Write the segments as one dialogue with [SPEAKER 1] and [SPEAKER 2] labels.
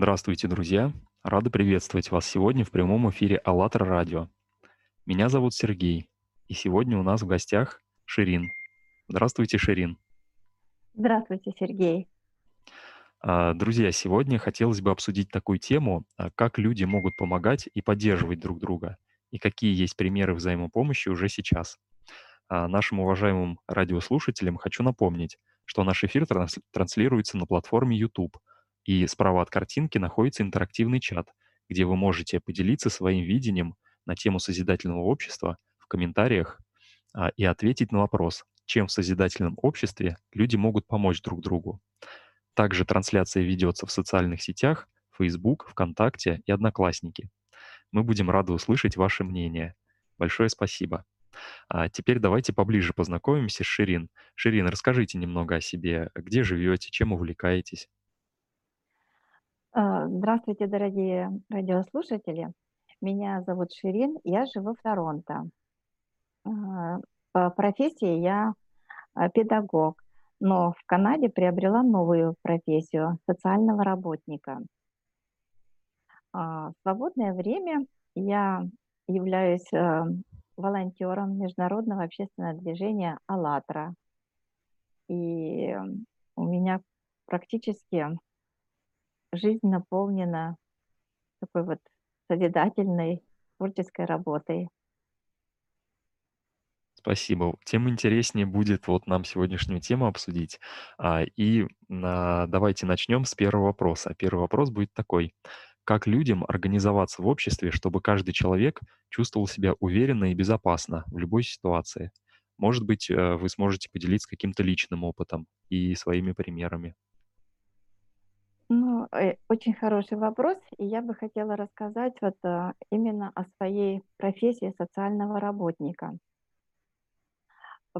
[SPEAKER 1] Здравствуйте, друзья! Рады приветствовать вас сегодня в прямом эфире АЛЛАТРА радио. Меня зовут Сергей, и сегодня у нас в гостях Ширин. Здравствуйте, Ширин.
[SPEAKER 2] Здравствуйте, Сергей.
[SPEAKER 1] А, Друзья, сегодня хотелось бы обсудить такую тему, а, как люди могут помогать и поддерживать друг друга, и какие есть примеры взаимопомощи уже сейчас. А, Нашим уважаемым радиослушателям хочу напомнить, что наш эфир транс- транслируется на платформе YouTube, и справа от картинки находится интерактивный чат, где вы можете поделиться своим видением на тему созидательного общества в комментариях а, и ответить на вопрос, чем в созидательном обществе люди могут помочь друг другу. Также трансляция ведется в социальных сетях Facebook, ВКонтакте и Одноклассники. Мы будем рады услышать ваше мнение. Большое спасибо. А теперь давайте поближе познакомимся с Ширин. Ширин, расскажите немного о себе. Где живете, чем увлекаетесь?
[SPEAKER 2] А, Здравствуйте, дорогие радиослушатели. Меня зовут Ширин, я живу в Торонто. А, По профессии я а, педагог, но в Канаде приобрела новую профессию социального работника. В свободное время я являюсь волонтером международного общественного движения «АЛЛАТРА». И у меня практически жизнь наполнена такой вот созидательной творческой работой.
[SPEAKER 1] Спасибо. Тем интереснее будет вот нам сегодняшнюю тему обсудить. А, И а, давайте начнем с первого вопроса. Первый вопрос будет такой. Как людям организоваться в обществе, чтобы каждый человек чувствовал себя уверенно и безопасно в любой ситуации? Может быть, э, вы сможете поделиться каким-то личным опытом и своими примерами.
[SPEAKER 2] Ну, э, очень хороший вопрос, и я бы хотела рассказать вот а, именно о своей профессии социального работника.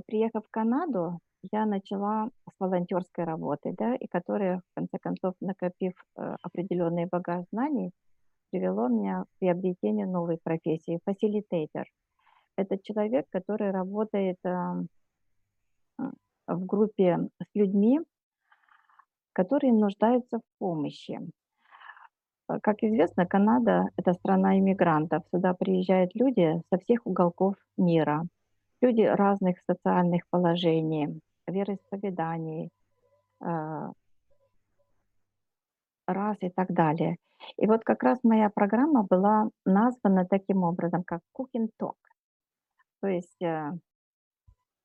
[SPEAKER 2] Приехав в Канаду, я начала с волонтерской работы, да, и которая, в конце концов, накопив э, определенный багаж знаний, привело меня к приобретению новой профессии– фасилитейтер. Это человек, который работает в группе с людьми, которые нуждаются в помощи. Э, Как известно, Канада– это страна иммигрантов. Сюда приезжают люди со всех уголков мира. Люди разных социальных положений, вероисповеданий, э, рас и так далее. И вот как раз моя программа была названа таким образом, как Cooking Talk. То есть э,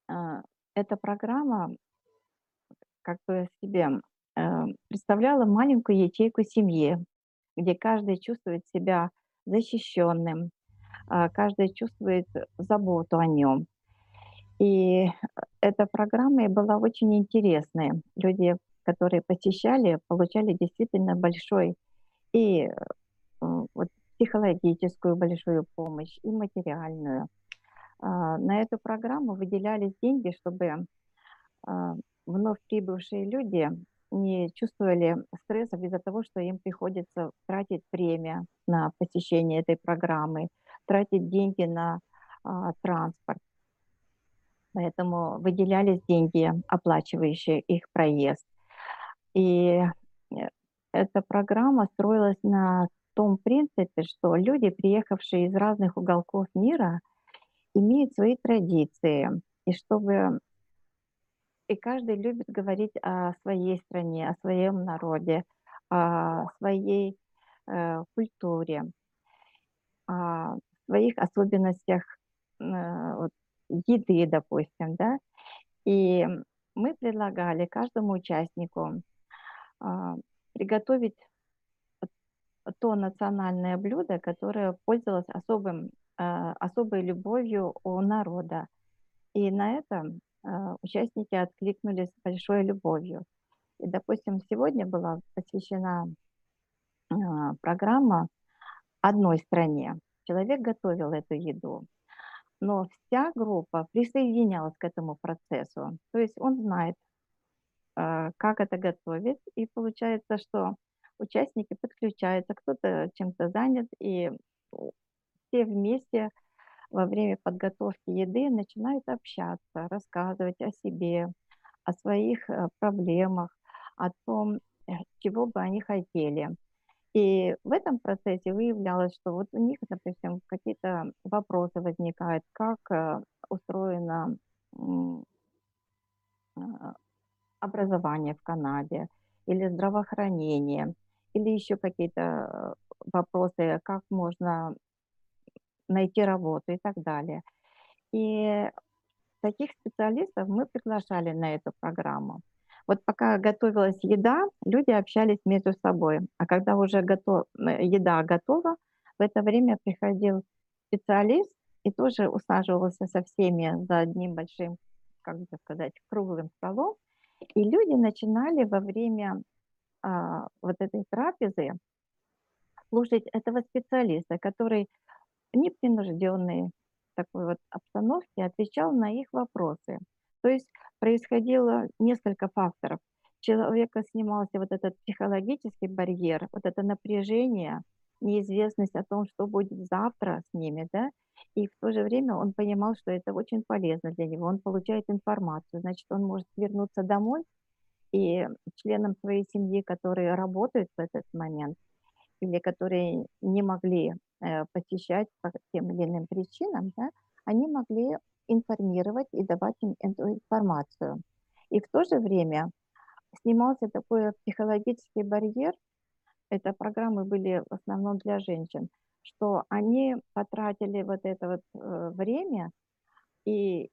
[SPEAKER 2] э, эта программа как бы себе э, представляла маленькую ячейку семьи, где каждый чувствует себя защищенным, а, каждый чувствует заботу о нем. И эта программа была очень интересной. Люди, которые посещали, получали действительно большой и э, вот, психологическую большую помощь, и материальную. А, На эту программу выделялись деньги, чтобы а, вновь прибывшие люди не чувствовали стресса из-за того, что им приходится тратить время на посещение этой программы, тратить деньги на а, транспорт. Поэтому выделялись деньги, оплачивающие их проезд. И э, эта программа строилась на том принципе, что люди, приехавшие из разных уголков мира, имеют свои традиции. И чтобы и каждый любит говорить о своей стране, о своем народе, о своей э, культуре, о своих особенностях э, вот, еды, допустим, да. И мы предлагали каждому участнику а, приготовить то национальное блюдо, которое пользовалось особым, а, особой любовью у народа. И на это а, участники откликнулись с большой любовью. И, допустим, сегодня была посвящена а, программа одной стране. Человек готовил эту еду, но вся группа присоединялась к этому процессу. То есть он знает, а, как это готовить, и получается, что участники подключаются, кто-то чем-то занят, и все вместе во время подготовки еды начинают общаться, рассказывать о себе, о своих э, проблемах, о том, э, чего бы они хотели. И в этом процессе выявлялось, что вот у них, допустим, какие-то вопросы возникают, как э, устроено образование в Канаде, или здравоохранение, или еще какие-то вопросы, как можно найти работу и так далее. И таких специалистов мы приглашали на эту программу. Вот пока готовилась еда, люди общались между собой. А когда уже готов, э, еда готова, в это время приходил специалист и тоже усаживался со всеми за одним большим, как бы сказать, круглым столом. И люди начинали во время а, вот этой трапезы слушать этого специалиста, который непринужденный в такой вот обстановке отвечал на их вопросы. То есть происходило несколько факторов. Человека снимался вот этот психологический барьер, вот это напряжение, неизвестность о том, что будет завтра с ними, да, и в то же время он понимал, что это очень полезно для него, он получает информацию, значит, он может вернуться домой и членам своей семьи, которые работают в этот момент, или которые не могли посещать по тем или иным причинам, да, они могли информировать и давать им эту информацию. И в то же время снимался такой психологический барьер, это программы были в основном для женщин, что они потратили вот это вот э, время, и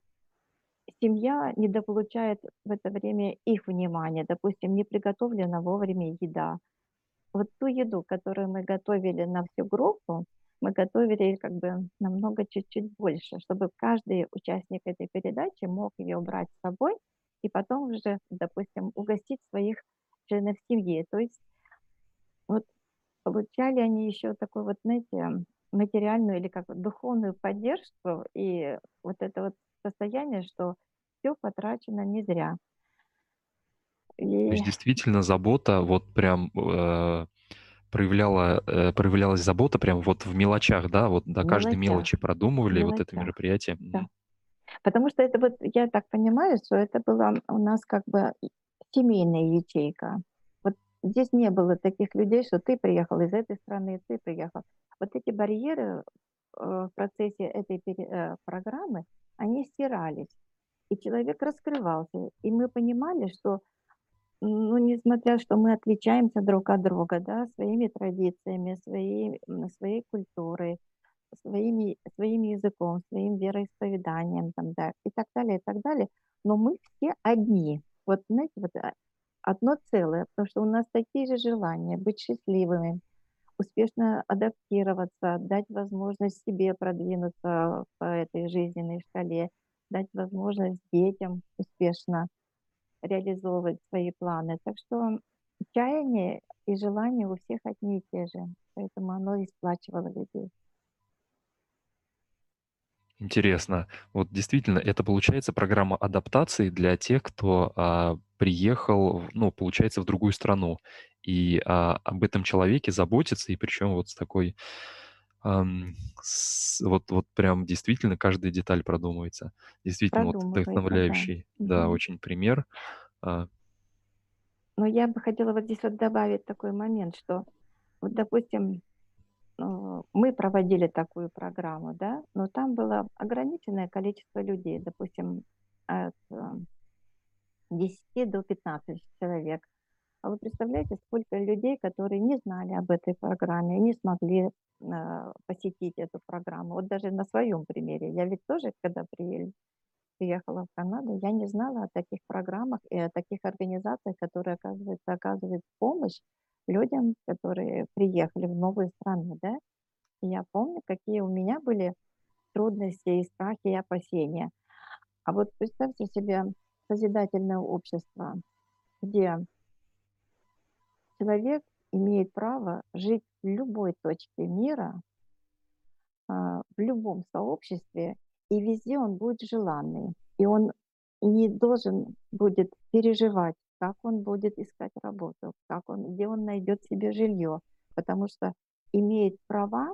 [SPEAKER 2] семья недополучает в это время их внимание, допустим, не приготовлена вовремя еда. Вот ту еду, которую мы готовили на всю группу, мы готовили как бы намного чуть-чуть больше, чтобы каждый участник этой передачи мог ее брать с собой и потом уже, допустим, угостить своих членов семьи. То есть вот получали они еще такой вот, знаете, материальную или как духовную поддержку и вот это вот состояние, что все потрачено не зря.
[SPEAKER 1] То есть действительно забота вот прям э, проявляла, э, проявлялась забота прям вот в мелочах, да, вот до каждой
[SPEAKER 2] мелочах,
[SPEAKER 1] мелочи продумывали вот это
[SPEAKER 2] мелочах,
[SPEAKER 1] мероприятие.
[SPEAKER 2] да. Потому что это вот, я так понимаю, что это была у нас как бы семейная ячейка. Вот здесь не было таких людей, что ты приехал из этой страны, ты приехал. Вот эти барьеры э, в процессе этой э, программы, они стирались. И человек раскрывался. И мы понимали, что ну, несмотря, что мы отличаемся друг от друга, да, своими традициями, своей, своей культурой, своими, своим языком, своим вероисповеданием, там, да, и так далее, и так далее, но мы все одни. Вот, знаете, вот а, одно целое, потому что у нас такие же желания быть счастливыми, успешно адаптироваться, дать возможность себе продвинуться по этой жизненной шкале, дать возможность детям успешно реализовывать свои планы. Так что чаяние и желания у всех одни и те же, поэтому оно и сплачивало людей.
[SPEAKER 1] Интересно. Вот действительно, это получается программа адаптации для тех, кто а, приехал, ну, получается, в другую страну. И а, об этом человеке заботиться, и причем вот с такой, с- вот, вот прям действительно каждая деталь продумывается. Действительно, вот
[SPEAKER 2] Продумывается, да.
[SPEAKER 1] вдохновляющий, да,
[SPEAKER 2] Мгм.
[SPEAKER 1] очень пример. А,
[SPEAKER 2] Но я бы хотела вот здесь вот добавить такой момент, что вот, допустим, э, мы проводили такую программу, да, но там было ограниченное количество людей, допустим, от э, 10 до 15 человек. А вы представляете, сколько людей, которые не знали об этой программе, не смогли э, посетить эту программу. Вот даже на своем примере. Я ведь тоже, когда приехала, в Канаду, я не знала о таких программах и о таких организациях, которые, оказывается, оказывают помощь людям, которые приехали в новую страну, да. Я помню, какие у меня были трудности и страхи, и опасения. А вот представьте себе созидательное общество, где человек имеет право жить в любой точке мира, а, в любом сообществе, и везде он будет желанный. И он не должен будет переживать, как он будет искать работу, как он, где он найдет себе жилье, потому что имеет права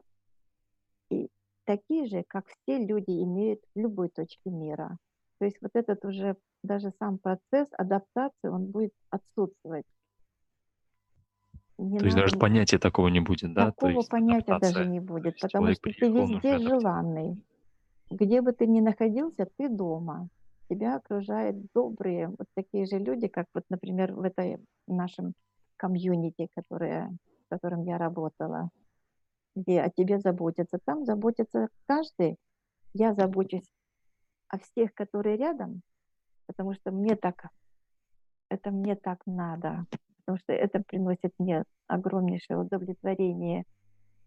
[SPEAKER 2] и такие же, как все люди имеют в любой точке мира. То есть вот этот уже даже сам процесс адаптации, он будет отсутствовать. Не
[SPEAKER 1] То есть даже понятия такого не будет, да? То
[SPEAKER 2] Такого
[SPEAKER 1] есть
[SPEAKER 2] понятия даже не
[SPEAKER 1] То
[SPEAKER 2] будет, потому что ты везде желанный. Где бы ты ни находился, ты дома. Тебя окружают добрые, вот такие же люди, как вот, например, в этой нашем комьюнити, которое, в котором я работала, где о тебе заботятся. Там заботится каждый. Я забочусь о всех, которые рядом, потому что мне так, это мне так надо, потому что это приносит мне огромнейшее удовлетворение,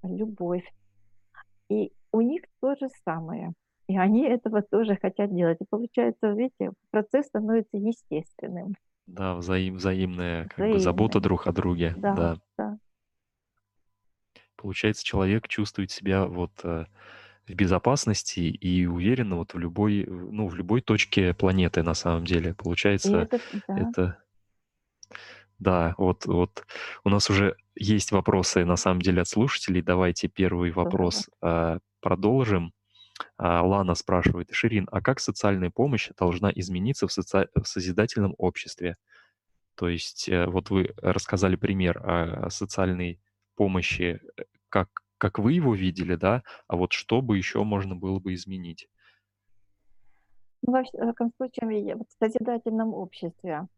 [SPEAKER 2] любовь. И у них то же самое. И они этого тоже хотят делать. И получается, видите, процесс становится естественным,
[SPEAKER 1] Да, взаим взаимная как бы забота друг о друге,
[SPEAKER 2] Да,
[SPEAKER 1] да.
[SPEAKER 2] да.
[SPEAKER 1] Получается, человек чувствует себя вот, э, в безопасности и уверенно вот в любой, ну, в любой точке планеты на самом деле.
[SPEAKER 2] И
[SPEAKER 1] Получается,
[SPEAKER 2] это, да,
[SPEAKER 1] это да, вот вот у нас уже есть вопросы на самом деле от слушателей. Давайте первый вопрос, а, продолжим. А, Лана спрашивает: "Ширин, а как социальная помощь должна измениться в соци в созидательном обществе?" То есть, э, вот вы рассказали пример о социальной помощи, э, как как вы его видели, да, а вот что бы еще можно было бы изменить?
[SPEAKER 2] Ну, во всяком случае, в созидательном обществе,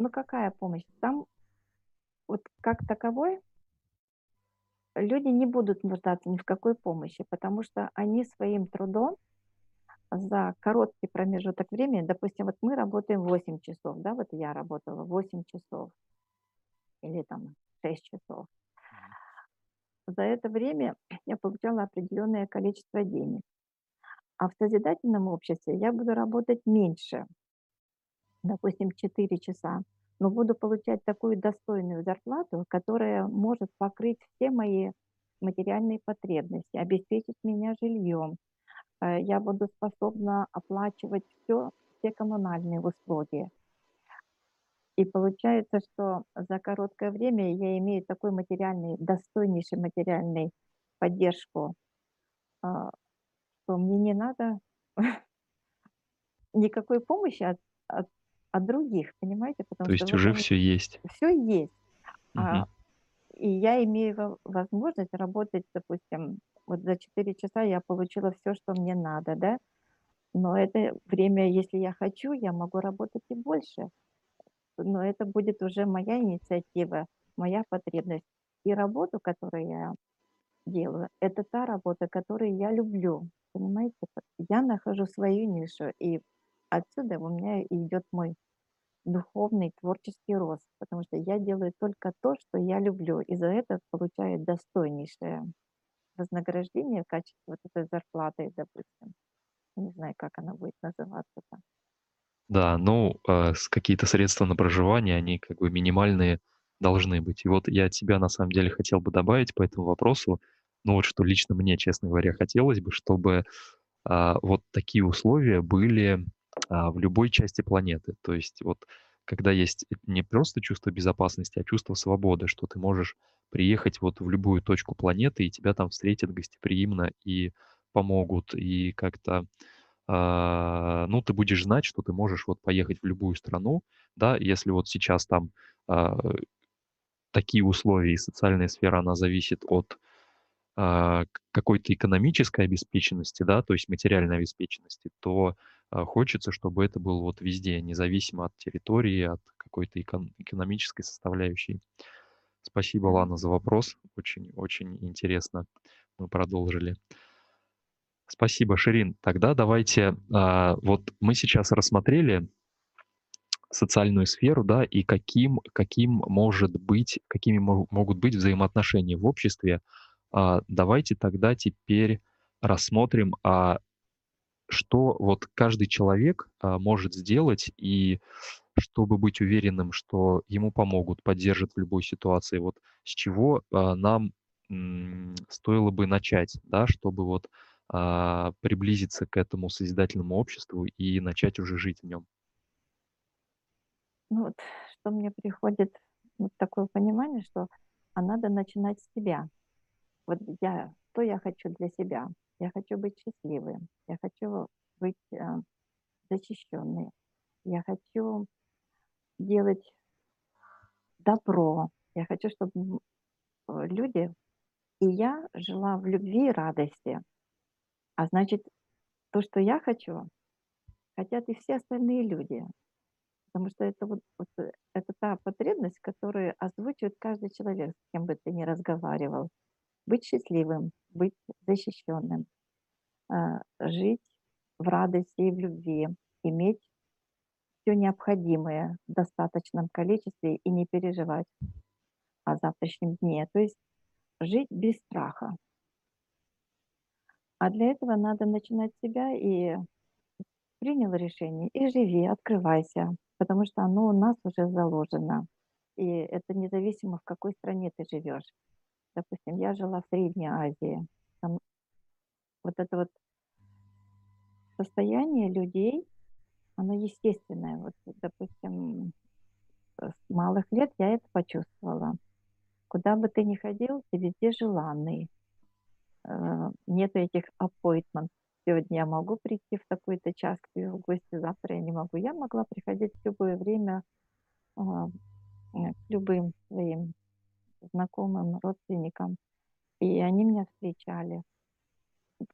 [SPEAKER 2] ну какая помощь? Там вот как таковой люди не будут нуждаться ни в какой помощи, потому что они своим трудом за короткий промежуток времени, допустим, вот мы работаем 8 часов, да, вот я работала 8 часов или там 6 часов. За это время я получала определенное количество денег. А в созидательном обществе я буду работать меньше, допустим, 4 часа, но буду получать такую достойную зарплату, которая может покрыть все мои материальные потребности, обеспечить меня жильем. Э, Я буду способна оплачивать все, все коммунальные услуги. И получается, что за короткое время я имею такой материальный, достойнейший материальный поддержку, а, что мне не надо никакой помощи от, от, от других, понимаете, потому
[SPEAKER 1] То
[SPEAKER 2] что
[SPEAKER 1] есть уже
[SPEAKER 2] этом
[SPEAKER 1] все есть.
[SPEAKER 2] все есть. А,
[SPEAKER 1] Мгм.
[SPEAKER 2] и я имею во- возможность работать, допустим, вот за 4 часа я получила все, что мне надо, да, но это время, если я хочу, я могу работать и больше, но это будет уже моя инициатива, моя потребность. И работу, которую я делаю, это та работа, которую я люблю, понимаете? Я нахожу свою нишу, и отсюда у меня идет мой духовный творческий рост, потому что я делаю только то, что я люблю, и за это получаю достойнейшее вознаграждение в качестве вот этой зарплаты, допустим. Не знаю, как она будет называться там.
[SPEAKER 1] Да, ну, с какие-то средства на проживание, они как бы минимальные должны быть. И вот я от тебя на самом деле хотел бы добавить по этому вопросу, ну вот что лично мне, честно говоря, хотелось бы, чтобы а, вот такие условия были а, в любой части планеты. То есть вот когда есть не просто чувство безопасности, а чувство свободы, что ты можешь приехать вот в любую точку планеты, и тебя там встретят гостеприимно и помогут, и как-то а, ну, ты будешь знать, что ты можешь вот поехать в любую страну, да, если вот сейчас там а, такие условия и социальная сфера, она зависит от к- какой-то экономической обеспеченности, да, то есть материальной обеспеченности, то хочется, чтобы это было вот везде, независимо от территории, от какой-то экон- экономической составляющей. Спасибо. Лана, за вопрос. Очень, очень интересно. Мы продолжили. Спасибо, Ширин. Тогда давайте, а, вот мы сейчас рассмотрели социальную сферу, да, и каким, каким может быть, какими мо- могут быть взаимоотношения в обществе. А, давайте тогда теперь рассмотрим, а что вот каждый человек а, может сделать, и чтобы быть уверенным, что ему помогут, поддержат в любой ситуации. Вот с чего а, нам м, стоило бы начать, да, чтобы вот а, приблизиться к этому созидательному обществу и начать уже жить в нем.
[SPEAKER 2] Ну вот, что мне приходит, вот такое понимание, что а надо начинать с себя. Вот я, что я хочу для себя? Я хочу быть счастливой, я хочу быть э, защищенной, я хочу делать добро. Я хочу, чтобы люди и я жила в любви и радости. А значит, то, что я хочу, хотят и все остальные люди. Потому что это вот, вот э, это та потребность, которую озвучивает каждый человек, с кем бы ты ни разговаривал. Быть счастливым, быть защищенным, а, жить в радости и в любви, иметь все необходимое в достаточном количестве и не переживать о завтрашнем дне. То есть жить без страха. А для этого надо начинать себя и принял решение, и живи, открывайся, потому что оно у нас уже заложено. И это независимо, в какой стране ты живешь. Допустим, я жила в Средней Азии. Там вот это вот состояние людей, оно естественное. Вот, допустим, с малых лет я это почувствовала. Куда бы ты ни ходил, ты везде желанный. Э, нет этих appointment. Сегодня я могу прийти в такой-то час к тебе в гости, завтра я не могу. Я могла приходить в любое время а, э, к любым своим знакомым, родственникам. И они меня встречали.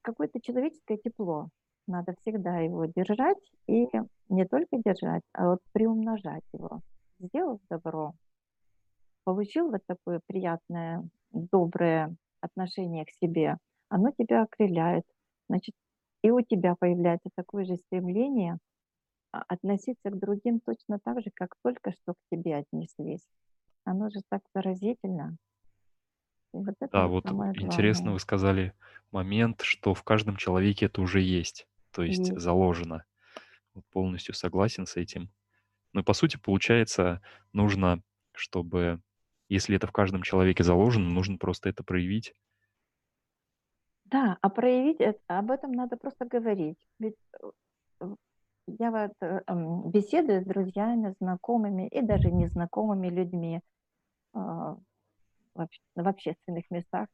[SPEAKER 2] Какое-то человеческое тепло. Надо всегда его держать и не только держать, а вот приумножать его. Сделав добро, получил вот такое приятное, доброе отношение к себе, оно тебя окрыляет. Значит, и у тебя появляется такое же стремление а, относиться к другим точно так же, как только что к тебе отнеслись. Оно же так заразительно.
[SPEAKER 1] И вот это Да, вот интересно вы сказали момент, что в каждом человеке это уже есть, то есть Есть. заложено. Вот полностью согласен с этим. Ну и по сути получается, нужно, чтобы если это в каждом человеке заложено, нужно просто это проявить.
[SPEAKER 2] Да, а проявить эт об этом надо просто говорить. Ведь, э, я вот, э, беседую с друзьями, знакомыми и даже незнакомыми людьми, общ в общественных местах.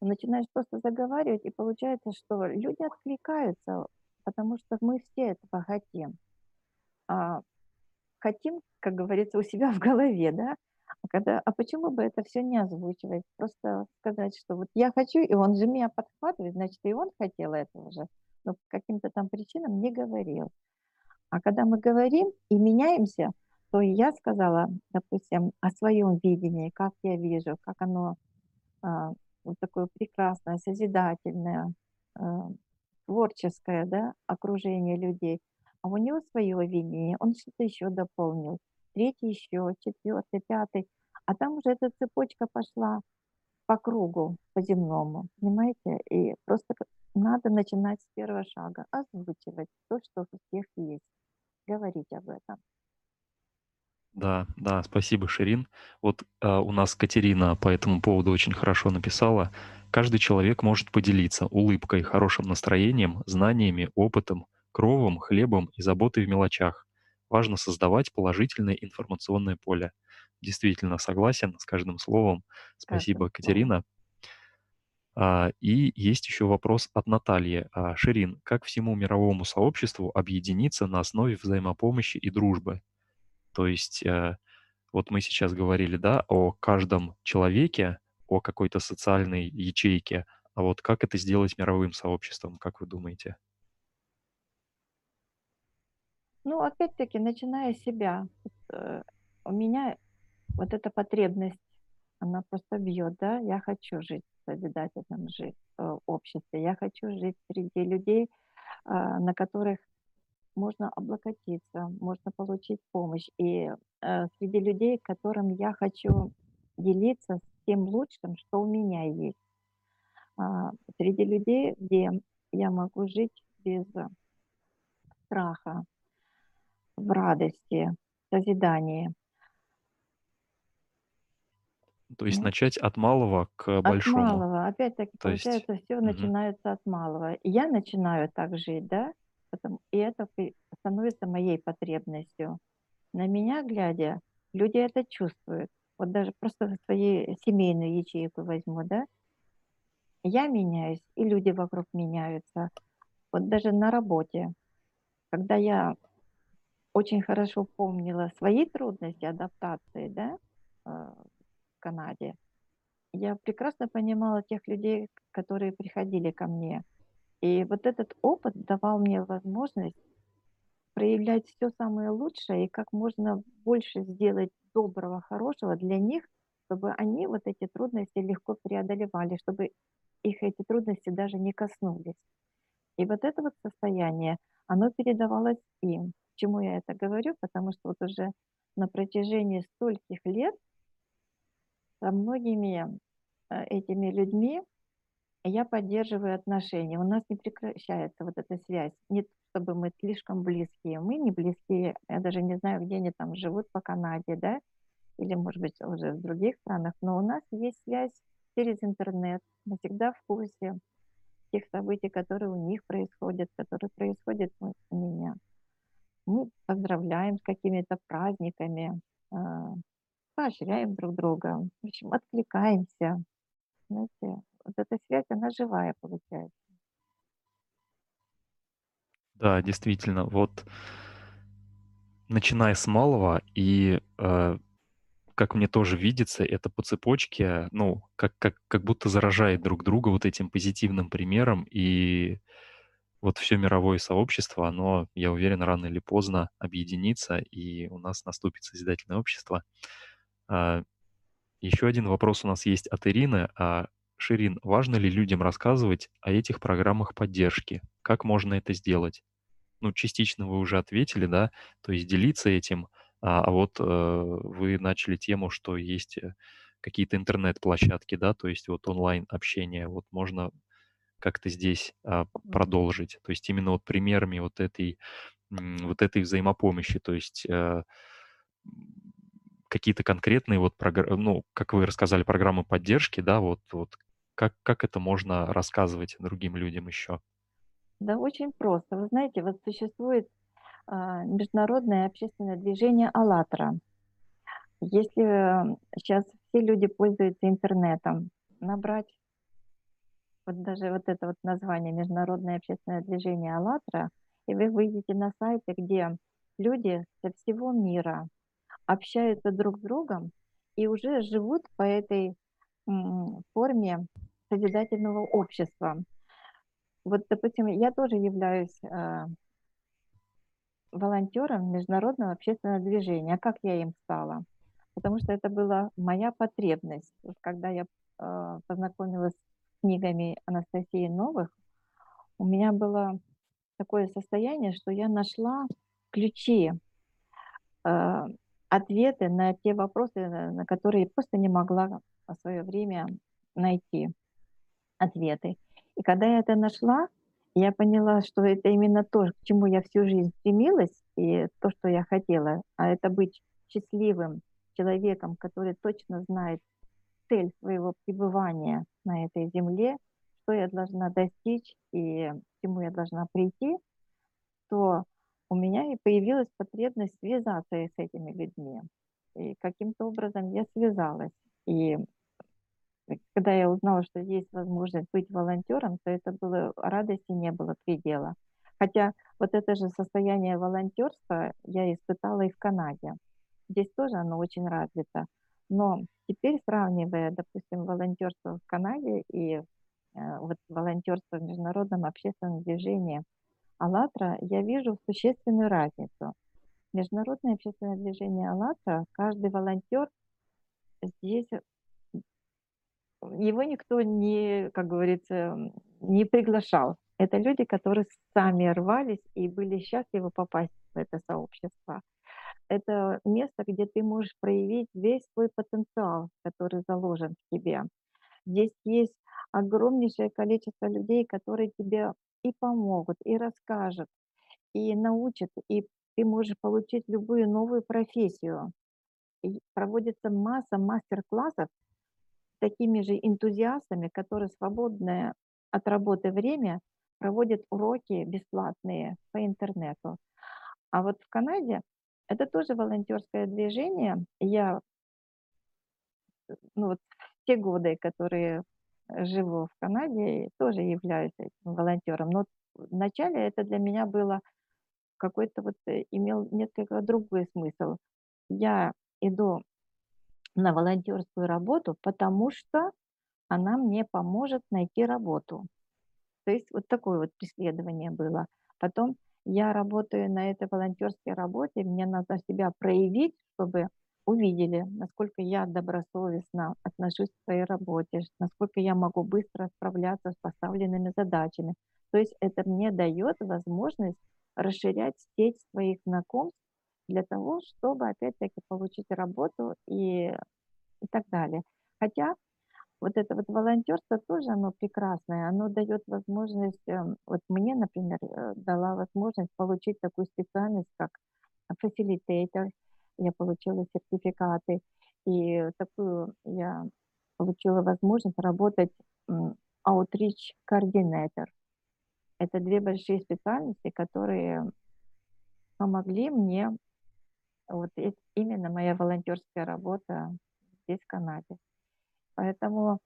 [SPEAKER 2] Начинаешь просто заговаривать, и получается, что люди откликаются, потому что мы все этого хотим. А, хотим, как говорится, у себя в голове, да? А когда, а почему бы это все не озвучивать? Просто сказать, что вот я хочу, и он же меня подхватывает, значит, и он хотел этого же, но по каким-то там причинам не говорил. А когда мы говорим и меняемся, то и я сказала, допустим, о своем видении, как я вижу, как оно а, вот такое прекрасное, созидательное, а, творческое, да, окружение людей. А у него свое видение, он что-то еще дополнил третий еще, четвертый, пятый. А там уже эта цепочка пошла по кругу, по земному, понимаете? И просто надо начинать с первого шага, озвучивать то, что у всех есть, говорить об этом.
[SPEAKER 1] Да, да, спасибо, Ширин. Вот а, у нас Катерина по этому поводу очень хорошо написала. Каждый человек может поделиться улыбкой, хорошим настроением, знаниями, опытом, кровом, хлебом и заботой в мелочах. Важно создавать положительное информационное поле. Действительно согласен с каждым словом. Спасибо, Катерина. А, и есть еще вопрос от Натальи. А, Ширин, как всему мировому сообществу объединиться на основе взаимопомощи и дружбы? То есть э, вот мы сейчас говорили, да, о каждом человеке, о какой-то социальной ячейке, а вот как это сделать мировым сообществом, как вы думаете?
[SPEAKER 2] Ну, опять-таки, начиная с себя. Э, у меня вот эта потребность, она просто бьет, да. Я хочу жить в созидательном жить, э, обществе. Я хочу жить среди людей, а, на которых можно облокотиться, можно получить помощь. И э, среди людей, которым я хочу делиться с тем лучшим, что у меня есть. А, среди людей, где я могу жить без страха, в радости, созидании.
[SPEAKER 1] То есть начать от малого к От большому.
[SPEAKER 2] малого. Опять-таки, То есть, получается, все мгм. начинается от малого. Я начинаю так жить, да, потом, и это становится моей потребностью. На меня глядя, люди это чувствуют. Вот даже просто своей семейную ячейку возьму, да, я меняюсь, и люди вокруг меняются. Вот даже на работе, когда я очень хорошо помнила свои трудности адаптации, да, э, в Канаде, я прекрасно понимала тех людей, которые приходили ко мне. И вот этот опыт давал мне возможность проявлять все самое лучшее и как можно больше сделать доброго, хорошего для них, чтобы они вот эти трудности легко преодолевали, чтобы их эти трудности даже не коснулись. И вот это вот состояние, оно передавалось им. Почему я это говорю? Потому что вот уже на протяжении стольких лет со многими э, этими людьми я поддерживаю отношения. У нас не прекращается вот эта связь. Не то, чтобы мы слишком близкие. Мы не близкие. Я даже не знаю, где они там живут по Канаде, да, или, может быть, уже в других странах. Но у нас есть связь через интернет. Мы всегда в курсе тех событий, которые у них происходят, которые происходят у меня. Мы поздравляем с какими-то праздниками, а, поощряем друг друга, в общем, откликаемся. Знаете, вот эта связь, она живая получается.
[SPEAKER 1] Да, действительно, вот начиная с малого и, э, как мне тоже видится, это по цепочке, ну, как как как будто заражает друг друга вот этим позитивным примером. И вот все мировое сообщество, оно, я уверен, рано или поздно объединится, и у нас наступит созидательное общество. А, еще один вопрос у нас есть от Ирины. А, Ширин, важно ли людям рассказывать о этих программах поддержки? Как можно это сделать? Ну, частично вы уже ответили, да, то есть делиться этим, а, а вот э, вы начали тему, что есть э, какие-то интернет-площадки, да, то есть вот онлайн-общение, вот можно как-то здесь а, продолжить. То есть именно вот примерами вот этой, вот этой взаимопомощи, то есть м, какие-то конкретные вот, програ- ну, как вы рассказали, программы поддержки, да, вот, вот как, как это можно рассказывать другим людям еще?
[SPEAKER 2] Да, очень просто. Вы знаете, вот существует а, международное общественное движение «АЛЛАТРА». Если сейчас все люди пользуются интернетом, набрать вот даже вот это вот название "Международное общественное движение АЛЛАТРА", и вы выйдете на сайты, где люди со всего мира общаются друг с другом и уже живут по этой, форме созидательного общества. Вот, допустим, я тоже являюсь, а, волонтером международного общественного движения. А как я им стала? Потому что это была моя потребность. Вот когда я, а, познакомилась с книгами Анастасии Новых, у меня было такое состояние, что я нашла ключи, а, ответы на те вопросы, на на которые просто не могла в свое время найти ответы. И когда я это нашла, я поняла, что это именно то, к чему я всю жизнь стремилась, и то, что я хотела, а это быть счастливым человеком, который точно знает цель своего пребывания на этой земле, что я должна достичь и к чему я должна прийти, то у меня и появилась потребность связаться с этими людьми. И каким-то образом я связалась. И когда я узнала, что есть возможность быть волонтером, то это было радости не было предела. Хотя вот это же состояние волонтерства я испытала и в Канаде. Здесь тоже оно очень развито. Но теперь, сравнивая, допустим, волонтерство в Канаде и э, вот волонтерство в международном общественном движении «АЛЛАТРА», я вижу существенную разницу. Международное общественное движение «АЛЛАТРА», каждый волонтер здесь его никто не, как говорится, не приглашал. Это люди, которые сами рвались и были счастливы попасть в это сообщество. Это место, где ты можешь проявить весь свой потенциал, который заложен в тебе. Здесь есть огромнейшее количество людей, которые тебе и помогут, и расскажут, и научат, и ты можешь получить любую новую профессию. И проводится масса мастер-классов, такими же энтузиастами, которые свободное от работы время проводят уроки бесплатные по интернету. А вот в Канаде это тоже волонтерское движение. Я, э, ну вот те годы, которые живу в Канаде, тоже являюсь этим волонтером. Но вначале это для меня было какой-то вот э, имел несколько другой смысл. Я иду на волонтерскую работу, потому что она мне поможет найти работу. То есть вот такое вот преследование было. Потом я работаю на этой волонтерской работе, мне надо себя проявить, чтобы увидели, насколько я добросовестно отношусь к своей работе, насколько я могу быстро справляться с поставленными задачами. То есть это мне дает возможность расширять сеть своих знакомств для того, чтобы опять-таки получить работу и, и так далее. Хотя вот это вот волонтерство тоже, оно прекрасное, оно дает возможность, эм, вот мне, например, э, дала возможность получить такую специальность, как фасилитейтер, я получила сертификаты, и такую я получила возможность работать outreach координатор. Это две большие специальности, которые помогли мне, вот именно моя волонтерская работа здесь, в Канаде. Поэтому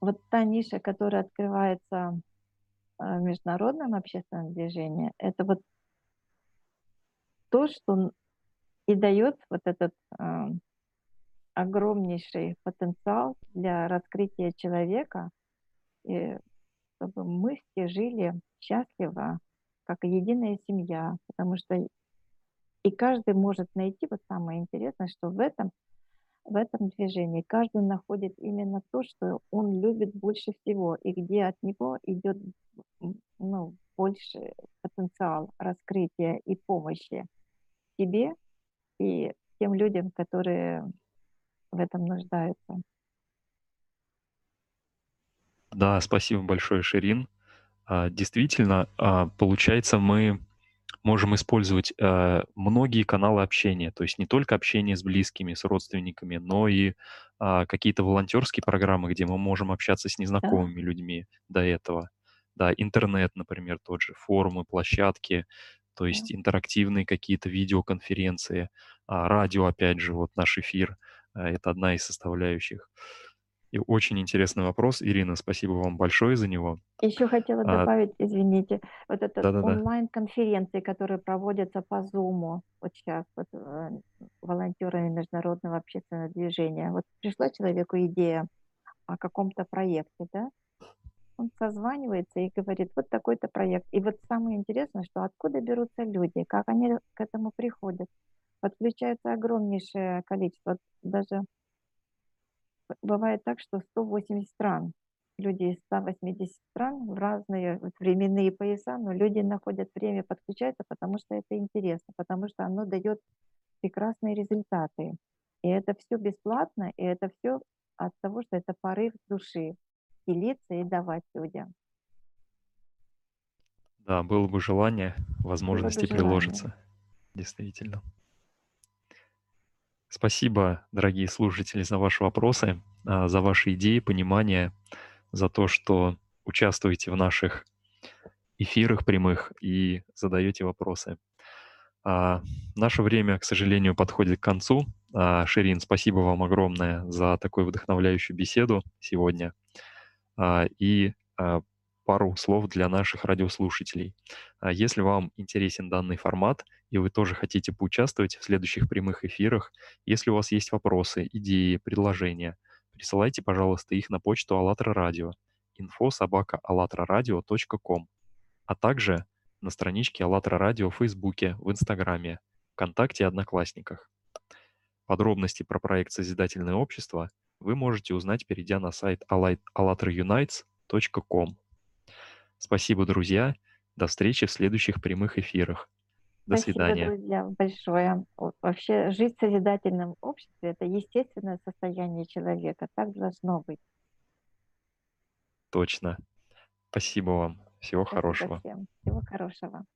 [SPEAKER 2] вот та ниша, которая открывается э, в международном общественном движении, это вот то, что и дает вот этот э, огромнейший потенциал для раскрытия человека, и чтобы мы все жили счастливо, как единая семья, потому что и каждый может найти, вот самое интересное, что в этом, в этом движении. Каждый находит именно то, что он любит больше всего, и где от него идет ну, больше потенциал раскрытия и помощи себе и тем людям, которые в этом нуждаются.
[SPEAKER 1] Да, спасибо большое, Ширин. А, действительно, а, получается, мы можем использовать э, многие каналы общения, то есть не только общение с близкими, с родственниками, но и а, какие-то волонтерские программы, где мы можем общаться с незнакомыми
[SPEAKER 2] Да.
[SPEAKER 1] людьми до этого. Да, интернет, например, тот же, форумы, площадки, то есть интерактивные какие-то видеоконференции, а, радио, опять же, вот наш эфир, а, это одна из составляющих. И очень интересный вопрос, Ирина, спасибо вам большое за него.
[SPEAKER 2] Еще хотела
[SPEAKER 1] А,
[SPEAKER 2] добавить, извините, вот
[SPEAKER 1] Да-да-да,
[SPEAKER 2] онлайн-конференции, которые проводятся по Zoom вот сейчас вот, э, волонтерами международного общественного движения. Вот пришла человеку идея о каком-то проекте, да, он созванивается и говорит, вот такой-то проект. И вот самое интересное, что откуда берутся люди, как они к этому приходят. Подключается огромнейшее количество, даже бывает так, что 180 стран, люди из 180 стран в разные временные пояса, но люди находят время подключаться, потому что это интересно, потому что оно дает прекрасные результаты. И это все бесплатно, и это все от того, что это порыв души делиться и давать людям.
[SPEAKER 1] да, было бы желание,
[SPEAKER 2] Было бы
[SPEAKER 1] возможности
[SPEAKER 2] желание.
[SPEAKER 1] приложатся, действительно. Спасибо, дорогие слушатели, за ваши вопросы, а, за ваши идеи, понимание, за то, что участвуете в наших эфирах прямых и задаете вопросы. А, Наше время, к сожалению, подходит к концу. А, Ширин, спасибо вам огромное за такую вдохновляющую беседу сегодня. А, И а, пару слов для наших радиослушателей. А, Если вам интересен данный формат, и вы тоже хотите поучаствовать в следующих прямых эфирах, если у вас есть вопросы, идеи, предложения, присылайте, пожалуйста, их на почту АЛЛАТРА радио info собака ком, а также на страничке АЛЛАТРА радио в Фейсбуке, в Инстаграме, ВКонтакте и Одноклассниках. Подробности про проект «Созидательное общество» вы можете узнать, перейдя на сайт allatraunites.com. Спасибо, друзья. До встречи в следующих прямых эфирах. До
[SPEAKER 2] Спасибо,
[SPEAKER 1] свидания.
[SPEAKER 2] друзья, большое. Вообще жить в созидательном обществе– это естественное состояние человека. Так должно быть.
[SPEAKER 1] Точно. Спасибо вам. Всего
[SPEAKER 2] Спасибо
[SPEAKER 1] хорошего.
[SPEAKER 2] всем. Всего хорошего.